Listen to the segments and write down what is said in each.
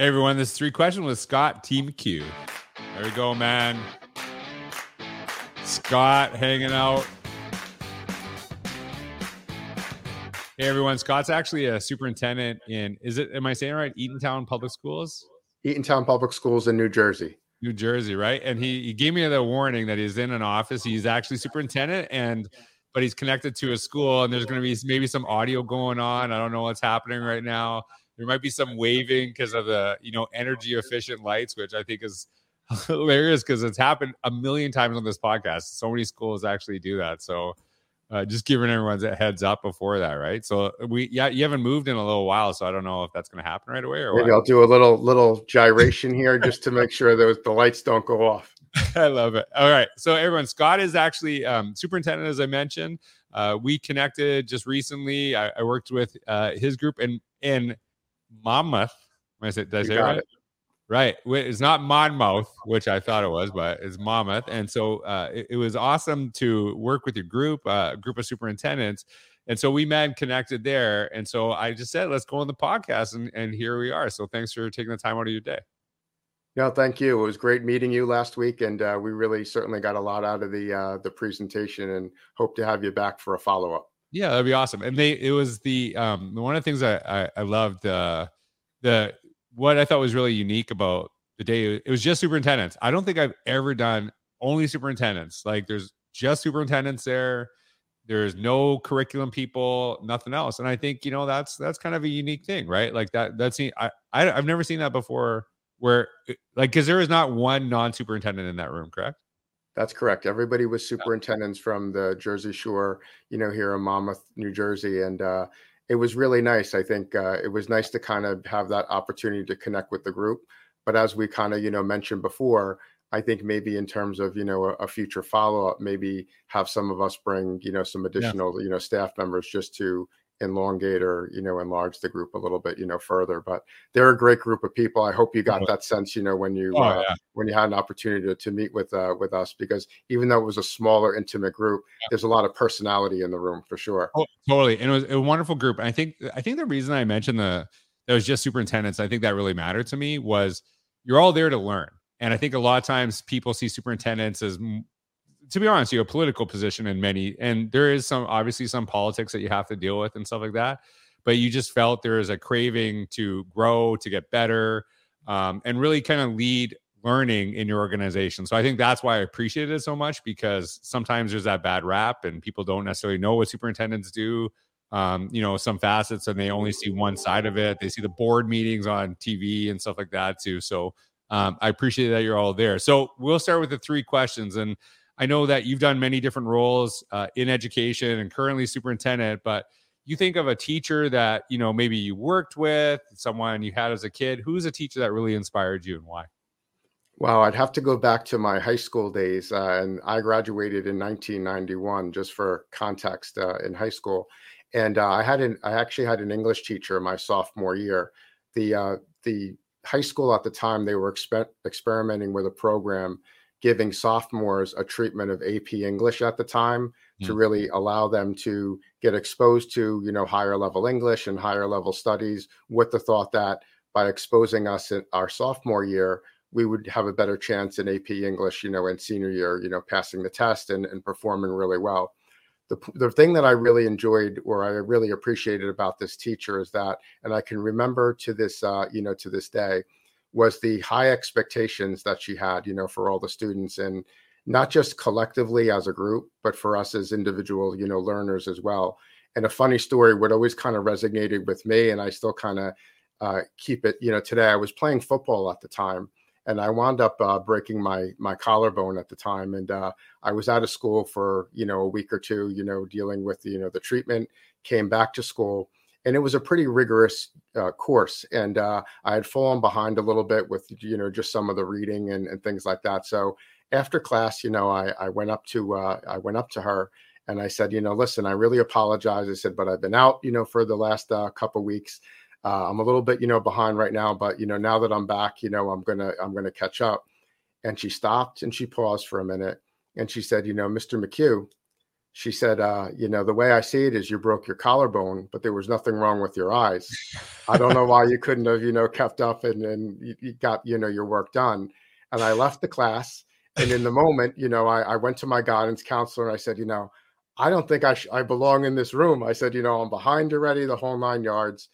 Hey everyone, this is three question with Scott T. McCue. There we go, man. Scott hanging out. Hey everyone, Scott's actually a superintendent in is it am I saying it right? Eatontown Public Schools? Eatontown Public Schools in New Jersey. New Jersey, right? And he, he gave me the warning that he's in an office. He's actually superintendent and but he's connected to a school and there's going to be maybe some audio going on. I don't know what's happening right now there might be some waving because of the you know energy efficient lights, which I think is hilarious because it's happened a million times on this podcast. So many schools actually do that. So uh, just giving everyone a heads up before that, right? So we yeah, you haven't moved in a little while, so I don't know if that's going to happen right away or maybe what. I'll do a little little gyration here just to make sure those the lights don't go off. I love it. All right, so everyone, Scott is actually um, superintendent, as I mentioned. Uh, we connected just recently. I, I worked with uh, his group, and and Monmouth. I say, did I say right? It. Right. It's not Monmouth, which I thought it was, but it's Monmouth. And so uh, it, it, was awesome to work with your group, uh, a uh, group of superintendents. And so we met and connected there. And so I just said, let's go on the podcast. And, and here we are. So thanks for taking the time out of your day. No, thank you. It was great meeting you last week, and uh, we really certainly got a lot out of the uh, the presentation, and hope to have you back for a follow up. Yeah, that'd be awesome. And they it was the um one of the things I I, I loved uh the what I thought was really unique about the day it was just superintendents. I don't think I've ever done only superintendents. Like there's just superintendents there. There's no curriculum people, nothing else. And I think you know that's that's kind of a unique thing, right? Like that that's I, I I've never seen that before. Where like because there is not one non superintendent in that room, correct? That's correct. Everybody was superintendents from the Jersey Shore, you know, here in Monmouth, New Jersey, and uh, it was really nice. I think uh, it was nice to kind of have that opportunity to connect with the group. But as we kind of, you know, mentioned before, I think maybe in terms of you know a, a future follow up, maybe have some of us bring you know some additional yeah. you know staff members just to elongate or you know enlarge the group a little bit you know further but they're a great group of people i hope you got that sense you know when you oh, uh, yeah. when you had an opportunity to, to meet with uh, with us because even though it was a smaller intimate group yeah. there's a lot of personality in the room for sure oh, totally and it was a wonderful group and i think i think the reason i mentioned the that was just superintendents i think that really mattered to me was you're all there to learn and i think a lot of times people see superintendents as to be honest, you have a political position in many, and there is some obviously some politics that you have to deal with and stuff like that. But you just felt there is a craving to grow, to get better, um, and really kind of lead learning in your organization. So I think that's why I appreciate it so much because sometimes there's that bad rap and people don't necessarily know what superintendents do. Um, you know, some facets and they only see one side of it. They see the board meetings on TV and stuff like that too. So um, I appreciate that you're all there. So we'll start with the three questions. And I know that you've done many different roles uh, in education and currently superintendent, but you think of a teacher that you know maybe you worked with, someone you had as a kid. Who's a teacher that really inspired you and why? Wow, I'd have to go back to my high school days, uh, and I graduated in 1991. Just for context, uh, in high school, and uh, I had an I actually had an English teacher my sophomore year. The uh, the high school at the time they were exper- experimenting with a program giving sophomores a treatment of AP English at the time mm-hmm. to mm. really allow them to get exposed to, you know, higher level English and higher level studies with the thought that by exposing us in our sophomore year, we would have a better chance in AP English, you know, in senior year, you know, passing the test and, and performing really well. The, the thing that I really enjoyed or I really appreciated about this teacher is that, and I can remember to this, uh, you know, to this day, was the high expectations that she had, you know, for all the students and not just collectively as a group, but for us as individual, you know, learners as well. And a funny story would always kind of resonated with me, and I still kind of uh, keep it. You know, today I was playing football at the time, and I wound up uh, breaking my my collarbone at the time, and uh, I was out of school for you know a week or two, you know, dealing with you know the treatment. Came back to school, and it was a pretty rigorous uh, course and uh, i had fallen behind a little bit with you know just some of the reading and, and things like that. So after class you know i, I went up to uh, i went up to her and i said you know listen i really apologize. I said but i've been out you know for the last uh, couple weeks. Uh, i'm a little bit you know behind right now but you know now that i'm back you know i'm gonna i'm gonna catch up. And she stopped and she paused for a minute and she said you know mr McCue she said, uh, you know, the way I see it is you broke your collarbone, but there was nothing wrong with your eyes. I don't know why you couldn't have, you know, kept up and, and you, got, you know, your work done. And I left the class. And in the moment, you know, I, I went to my guidance counselor and I said, you know, I don't think I, sh- I belong in this room. I said, you know, I'm behind already, the whole nine yards.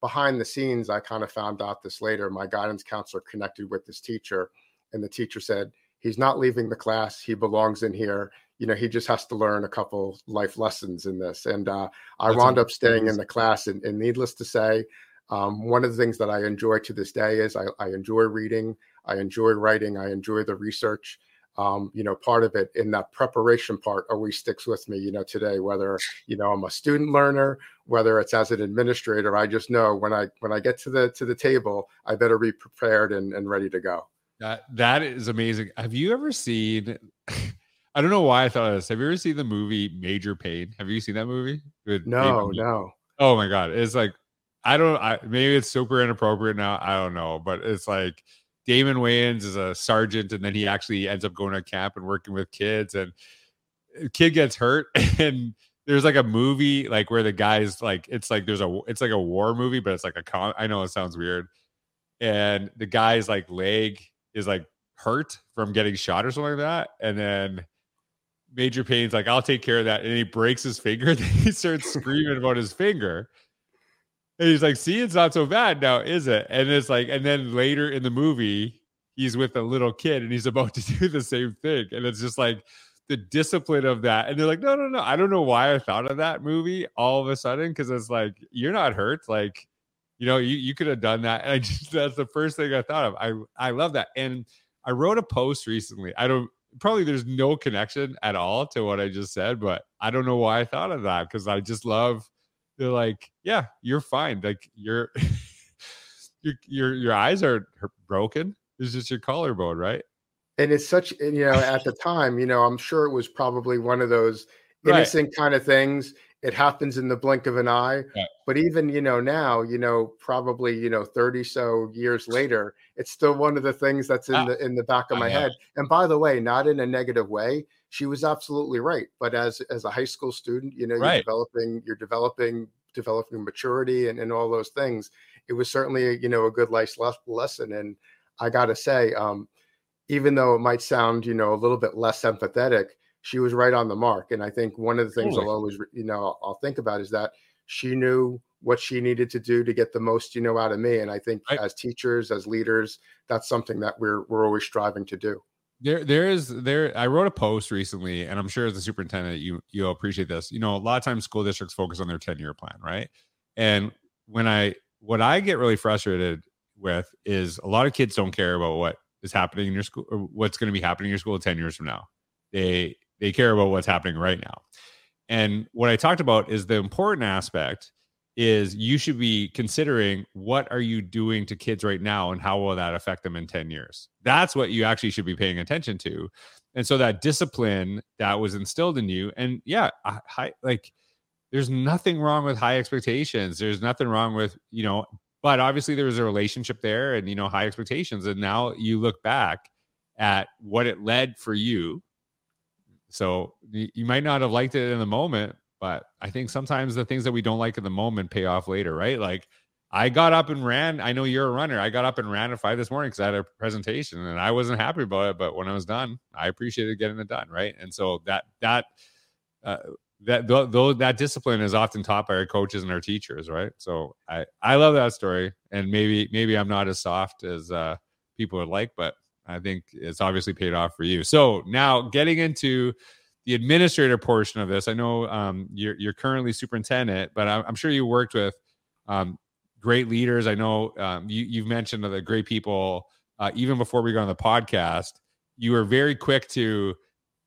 Behind the scenes, I kind of found out this later. My guidance counselor connected with this teacher, and the teacher said, he's not leaving the class. He belongs in here you know he just has to learn a couple life lessons in this. And uh, i That's wound up staying in the class and, and needless to say um, one of the things that i enjoy to this day is I, I enjoy reading i enjoy writing i enjoy the research. Um, you know part of it in that preparation part always sticks with me you know today whether you know i'm a student learner whether it's as an administrator i just know when i when i get to the to the table i better be prepared and, and ready to go. That that is amazing. Have you ever seen I don't know why I thought of this. Have you ever seen the movie Major Payne? Have you seen that movie? With no, no. Oh my god, it's like I don't. I maybe it's super inappropriate now. I don't know, but it's like Damon Wayans is a sergeant, and then he actually ends up going to camp and working with kids, and eh, kid gets hurt, and there's like a movie like where the guy's like it's like there's a it's like a war movie, but it's like a con. I know it sounds weird, and the guy's like leg is like hurt from getting shot or something like that, and then Major Payne's like, I'll take care of that. And he breaks his finger. Then he starts screaming about his finger. And he's like, see, it's not so bad now, is it? And it's like, and then later in the movie, he's with a little kid and he's about to do the same thing. And it's just like the discipline of that. And they're like, no, no, no. I don't know why I thought of that movie all of a sudden. Cause it's like, you're not hurt. Like, you know, you, you could have done that. And I just, that's the first thing I thought of. I, I love that. And I wrote a post recently. I don't, probably there's no connection at all to what I just said, but I don't know why I thought of that because I just love they're like, yeah, you're fine. Like your your your your eyes are broken. It's just your collarbone, right? And it's such, you know, at the time, you know, I'm sure it was probably one of those innocent right. kind of things it happens in the blink of an eye yeah. but even you know now you know probably you know 30 so years later it's still one of the things that's in the in the back of my head. And by the way not in a negative way she was absolutely right but as as a high school student you know you're developing you're developing developing maturity and, and all those things it was certainly you know a good life lesson. And i gotta say um even though it might sound you know a little bit less empathetic she was right on the mark. And I think one of the things I'll always, you know, I'll think about is that she knew what she needed to do to get the most, you know, out of me. And I think I, as teachers, as leaders, that's something that we're we're always striving to do. There, there is there. I wrote a post recently, and I'm sure as a superintendent, you you'll appreciate this. You know, a lot of times school districts focus on their 10 year plan, right? And when I what I get really frustrated with is a lot of kids don't care about what is happening in your school or what's going to be happening in your school 10 years from now. They they care about what's happening right now. And what I talked about is the important aspect is you should be considering what are you doing to kids right now and how will that affect them in 10 years. That's what you actually should be paying attention to. And so that discipline that was instilled in you and yeah, like there's nothing wrong with high expectations. There's nothing wrong with, you know, but obviously there was a relationship there and you know high expectations and now you look back at what it led for you so you might not have liked it in the moment, but I think sometimes the things that we don't like in the moment pay off later, right? Like I got up and ran. I know you're a runner. I got up and ran at five this morning because I had a presentation and I wasn't happy about it. But when I was done, I appreciated getting it done, right? And so that that uh, that though that discipline is often taught by our coaches and our teachers, right? So I I love that story, and maybe maybe I'm not as soft as uh, people would like, but I think it's obviously paid off for you. So now getting into the administrator portion of this, I know um, you're, you're currently superintendent, but I'm, I'm sure you worked with um, great leaders. I know um, you, you've mentioned the great people uh, even before we got on the podcast. You were very quick to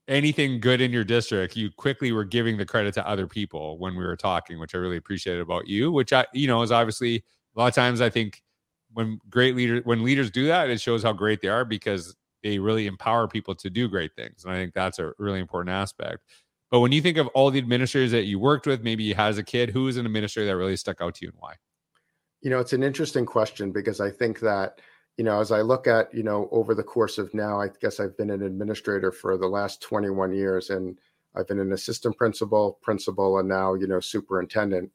anything good in your district. You quickly were giving the credit to other people when we were talking, which I really appreciated about you. Which I, you know, is obviously a lot of times I think when great leaders when leaders do that, it shows how great they are because they really empower people to do great things. And I think that's a really important aspect. But when you think of all the administrators that you worked with, maybe as a kid, who is an administrator that really stuck out to you and why? You know, it's an interesting question because I think that, you know, as I look at, you know, over the course of now, I guess I've been an administrator for the last 21 years. And I've been an assistant principal, principal, and now, you know, superintendent.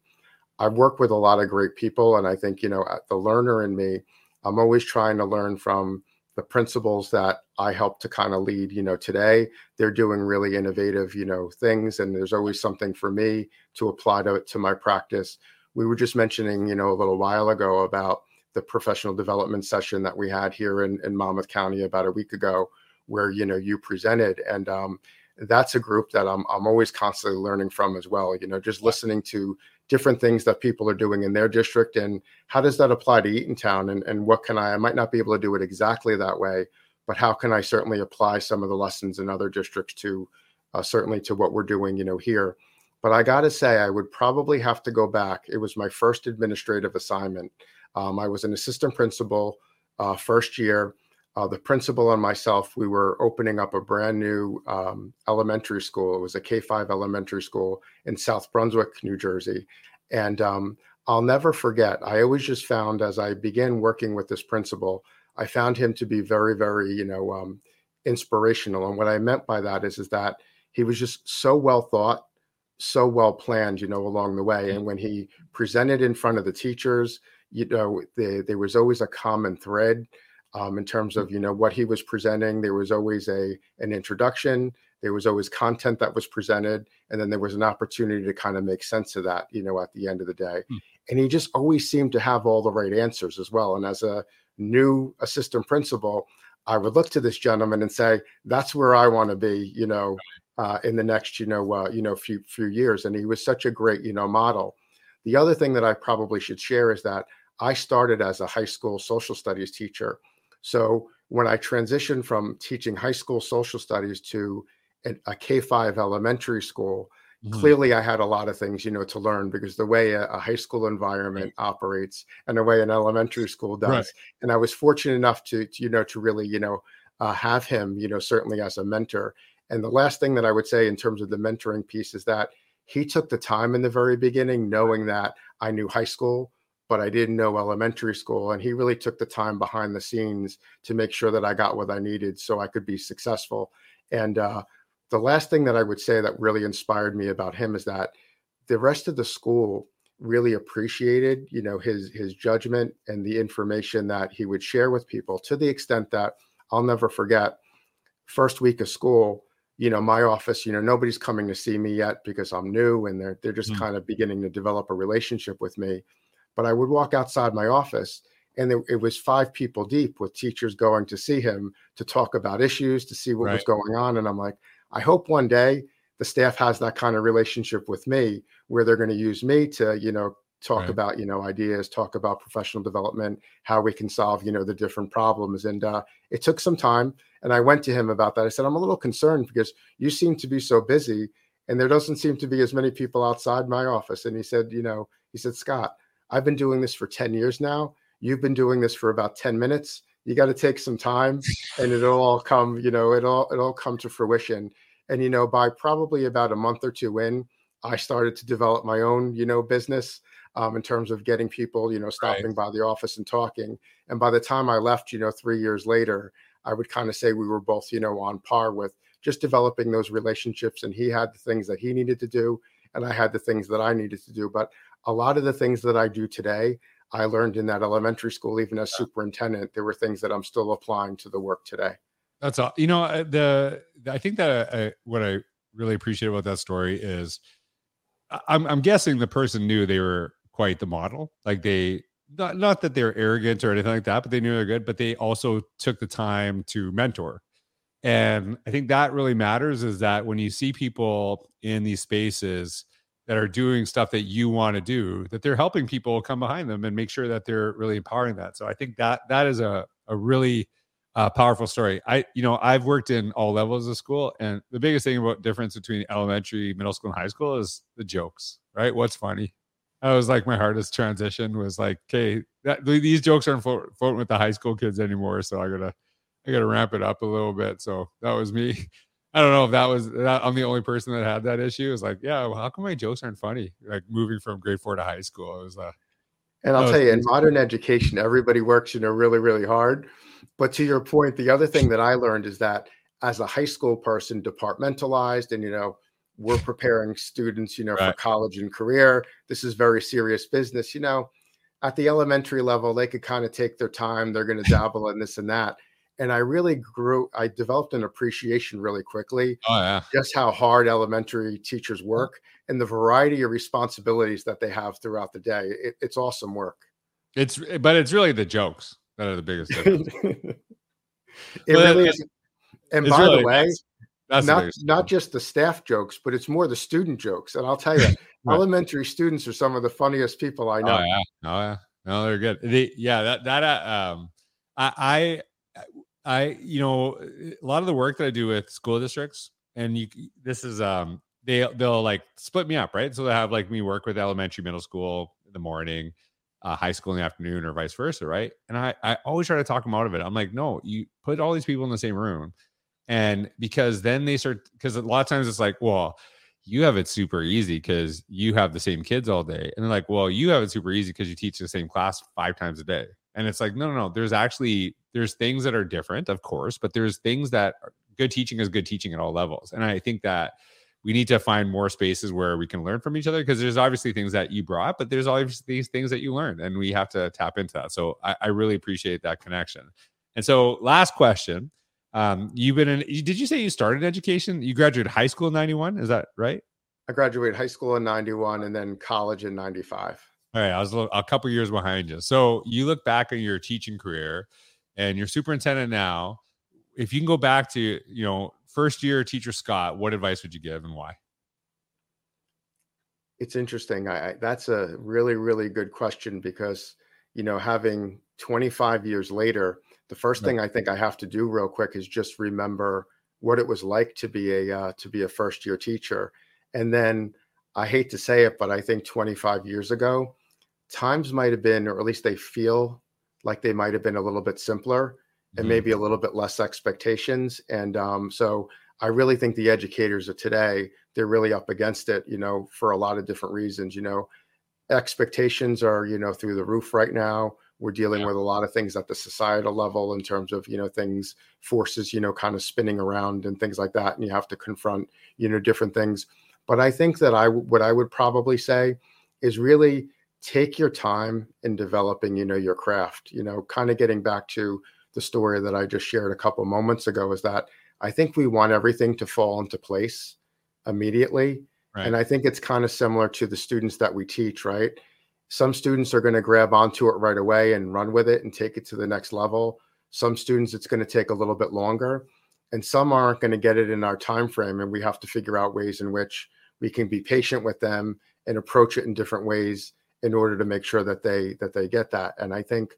I've worked with a lot of great people. And I think, you know, the learner in me, I'm always trying to learn from the principals that I help to kind of lead, you know, today. They're doing really innovative, you know, things. And there's always something for me to apply to, to my practice. We were just mentioning, you know, a little while ago about the professional development session that we had here in, in Monmouth County about a week ago, where, you know, you presented. And um, that's a group that I'm, I'm always constantly learning from as well, you know, just listening to different things that people are doing in their district and how does that apply to Eatontown and, and what can I, I might not be able to do it exactly that way, but how can I certainly apply some of the lessons in other districts to uh, certainly to what we're doing, you know, here. But I got to say, I would probably have to go back. It was my first administrative assignment. Um, I was an assistant principal uh, first year. Uh, the principal and myself, we were opening up a brand new um, elementary school. It was a K 5 elementary school in South Brunswick, New Jersey. And um, I'll never forget, I always just found as I began working with this principal, I found him to be very, very, you know, um, inspirational. And what I meant by that is, is that he was just so well thought, so well planned, you know, along the way. And when he presented in front of the teachers, you know, they, there was always a common thread um, in terms of you know what he was presenting. There was always a an introduction. There was always content that was presented, and then there was an opportunity to kind of make sense of that. You know, at the end of the day, mm. and he just always seemed to have all the right answers as well. And as a new assistant principal, I would look to this gentleman and say, "That's where I want to be." You know. Uh, in the next, you know, uh, you know, few few years, and he was such a great, you know, model. The other thing that I probably should share is that I started as a high school social studies teacher, so when I transitioned from teaching high school social studies to a K 5 elementary school, mm-hmm. clearly I had a lot of things, you know, to learn because the way a, a high school environment right. operates and the way an elementary school does. Right. And I was fortunate enough to, to, you know, to really, you know, uh, have him, you know, certainly as a mentor. And the last thing that I would say in terms of the mentoring piece is that he took the time in the very beginning, knowing that I knew high school, but I didn't know elementary school. And he really took the time behind the scenes to make sure that I got what I needed so I could be successful. And uh, the last thing that I would say that really inspired me about him is that the rest of the school really appreciated, you know, his his judgment and the information that he would share with people to the extent that I'll never forget first week of school you know my office you know nobody's coming to see me yet because i'm new and they're they're just mm. kind of beginning to develop a relationship with me but I would walk outside my office and it, it, was five people deep with teachers going to see him to talk about issues, to see what right. was going on. And I'm like, I hope one day the staff has that kind of relationship with me where they're going to use me to, you know, talk right. about, you know, ideas, talk about professional development, how we can solve, you know, the different problems. And uh, it took some time. And I went to him about that. I said, I'm a little concerned because you seem to be so busy and there doesn't seem to be as many people outside my office. And he said, you know, he said, Scott, I've been doing this for 10 years now. You've been doing this for about 10 minutes. You got to take some time and it'll all come, you know, it'll it'll come to fruition. And you know, by probably about a month or two in, I started to develop my own, you know, business um, in terms of getting people, you know, stopping right. by the office and talking. And by the time I left, you know, three years later, I would kind of say we were both, you know, on par with just developing those relationships. And he had the things that he needed to do, and I had the things that I needed to do. But a lot of the things that I do today, I learned in that elementary school, even as superintendent. There were things that I'm still applying to the work today. That's all. You know, uh, the I think that I, uh, what I really appreciate about that story is, I'm I'm guessing the person knew they were quite the model. Like they not not that they're arrogant or anything like that, but they knew they're good. But they also took the time to mentor, and I think that really matters. Is that when you see people in these spaces that are doing stuff that you want to do that they're helping people come behind them and make sure that they're really empowering that. So i think that that is a, a really uh, powerful story. I you know i've worked in all levels of school and the biggest thing about difference between elementary middle school and high school is the jokes right? What's funny? I was like my hardest transition was like okay that, these jokes aren't floating with the high school kids anymore so i gotta i gotta ramp it up a little bit. So that was me I don't know if that was that I'm the only person that had that issue. It's like, yeah, well, how come my jokes aren't funny? Like moving from grade four to high school, it was uh and I'll tell you, in modern education, everybody works, you know, really, really hard. But to your point, the other thing that I learned is that as a high school person, departmentalized, and you know, we're preparing students, you know, right. for college and career. This is very serious business. You know, at the elementary level, they could kind of take their time. They're going to dabble in this and that. And I really grew, I developed an appreciation really quickly. Oh, yeah. Just how hard elementary teachers work and the variety of responsibilities that they have throughout the day. It, it's awesome work. It's, but it's really the jokes that are the biggest difference. it really is. And by really, the way, that's, that's not not just the staff jokes, but it's more the student jokes. And I'll tell you, elementary students are some of the funniest people I know. Oh yeah, oh yeah, no, they're good. They, yeah, that that uh, um, I I I you know a lot of the work that I do with school districts, and you this is um they they'll like split me up right, so they have like me work with elementary, middle school in the morning. Uh, high school in the afternoon or vice versa, right? And I, I always try to talk them out of it. I'm like, no, you put all these people in the same room and because then they start, because a lot of times it's like, well, you have it super easy because you have the same kids all day. And they're like, well, you have it super easy because you teach the same class five times a day. And it's like, no, no, no. There's actually there's things that are different, of course, but there's things that good teaching is good teaching at all levels. And I think that we need to find more spaces where we can learn from each other because there's obviously things that you brought, but there's obviously these things that you learned, and we have to tap into that. So I, I really appreciate that connection. And so, last question um, you've been in. Did you say you started education? You graduated high school in '91. Is that right? I graduated high school in '91 and then college in '95. All right, I was a, little, a couple years behind you. So you look back on your teaching career, and you're superintendent now. If you can go back to you know first year teacher Scott, what advice would you give and why? It's interesting. I, I that's a really really good question because you know having 25 years later the first thing I think I have to do real quick is just remember what it was like to be a uh, to be a first year teacher, and then I hate to say it, but I think 25 years ago, times might have been, or at least they feel like they might have been a little bit simpler and mm-hmm. maybe a little bit less expectations. And um, so I really think the educators of today, they're really up against it, you know, for a lot of different reasons. You know, expectations are, you know, through the roof right now. We're dealing yeah. with a lot of things at the societal level in terms of, you know, things, forces, you know, kind of spinning around and things like that. And you have to confront, you know, different things. But I think that I, what I would probably say is really take your time in developing, you know, your craft, you know, kind of getting back to the story that I just shared a couple moments ago is that I think we want everything to fall into place immediately. Right. And I think it's kind of similar to the students that we teach, right? some students are going to grab onto it right away and run with it and take it to the next level some students it's going to take a little bit longer and some aren't going to get it in our time frame and we have to figure out ways in which we can be patient with them and approach it in different ways in order to make sure that they that they get that and i think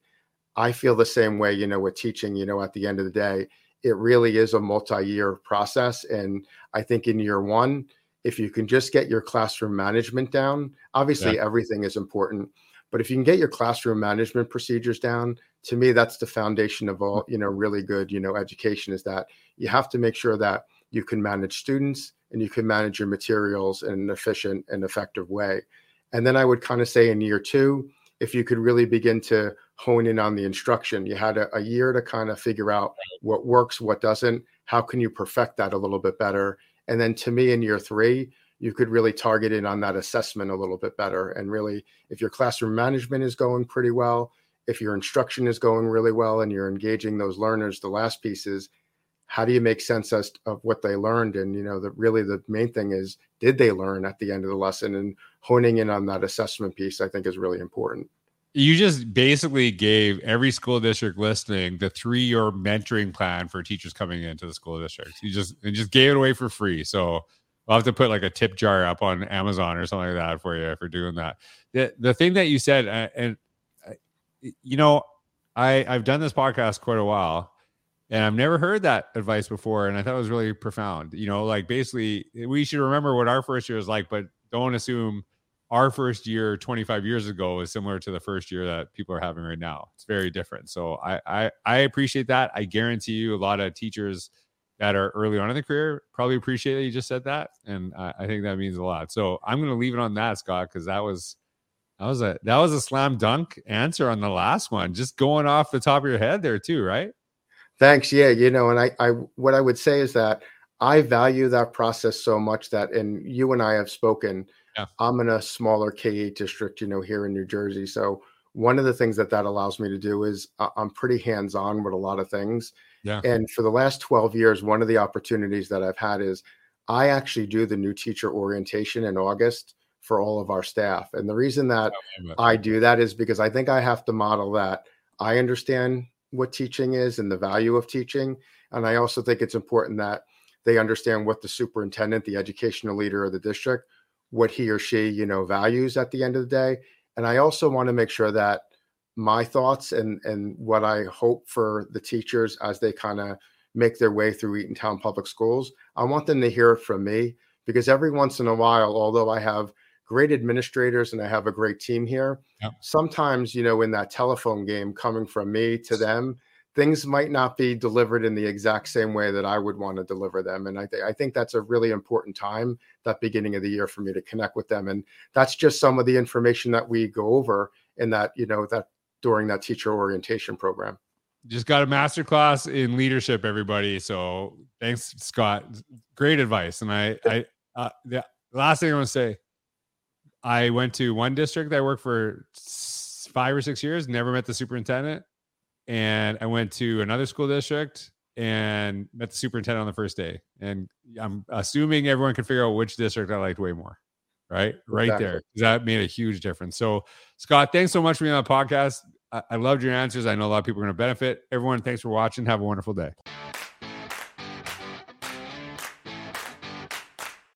i feel the same way you know with teaching you know at the end of the day it really is a multi-year process and i think in year one if you can just get your classroom management down, obviously yeah. everything is important, but if you can get your classroom management procedures down, to me that's the foundation of all, you know, really good, you know, education is that you have to make sure that you can manage students and you can manage your materials in an efficient and effective way. And then I would kind of say in year 2, if you could really begin to hone in on the instruction, you had a, a year to kind of figure out what works, what doesn't, how can you perfect that a little bit better and then to me, in year three, you could really target it on that assessment a little bit better. And really, if your classroom management is going pretty well, if your instruction is going really well and you're engaging those learners, the last piece is how do you make sense as, of what they learned? And, you know, the really the main thing is, did they learn at the end of the lesson? And honing in on that assessment piece, I think is really important you just basically gave every school district listening the three-year mentoring plan for teachers coming into the school district. You just and just gave it away for free. So I'll have to put like a tip jar up on Amazon or something like that for you for doing that. The the thing that you said, uh, and uh, you know, I I've done this podcast quite a while, and I've never heard that advice before, and I thought it was really profound. You know, like basically, we should remember what our first year was like, but don't assume our first year 25 years ago is similar to the first year that people are having right now. It's very different. So I I, I appreciate that. I guarantee you a lot of teachers that are early on in the career probably appreciate that you just said that, and I, I think that means a lot. So I'm going to leave it on that, Scott, because that was that was a that was a slam dunk answer on the last one. Just going off the top of your head there too, right? Thanks. Yeah, you know, and I I what I would say is that I value that process so much that, and you and I have spoken. Yeah. I'm in a smaller K8 district, you know, here in New Jersey. So one of the things that that allows me to do is I'm pretty hands on with a lot of things. Yeah. And for the last 12 years, one of the opportunities that I've had is I actually do the new teacher orientation in August for all of our staff. And the reason oh, that I do that is because I think I have to model that I understand what teaching is and the value of teaching. And I also think it's important that they understand what the superintendent, the educational leader of the district, what he or she, you know, values at the end of the day. And I also want to make sure that my thoughts and and what I hope for the teachers as they kind of make their way through Eatontown Public Schools, I want them to hear it from me because every once in a while, although I have great administrators and I have a great team here, sometimes you know in that telephone game coming from me to them things might not be delivered in the exact same way that I would want to deliver them. And I, th- I think that's a really important time, that beginning of the year for me to connect with them. And that's just some of the information that we go over in that, you know, that during that teacher orientation program. Just got a master class in leadership, everybody. So thanks, Scott. Great advice. And I, I, uh, the last thing I want to say, I went to one district. I worked for five or six years, never met the superintendent and I went to another school district and met the superintendent on the first day. And I'm assuming everyone could figure out which district I liked way more. Right, right exactly. there. That made a huge difference. So, Scott, thanks so much for being on the podcast. I, I loved your answers. I know a lot of people are going to benefit. Everyone, thanks for watching. Have a wonderful day.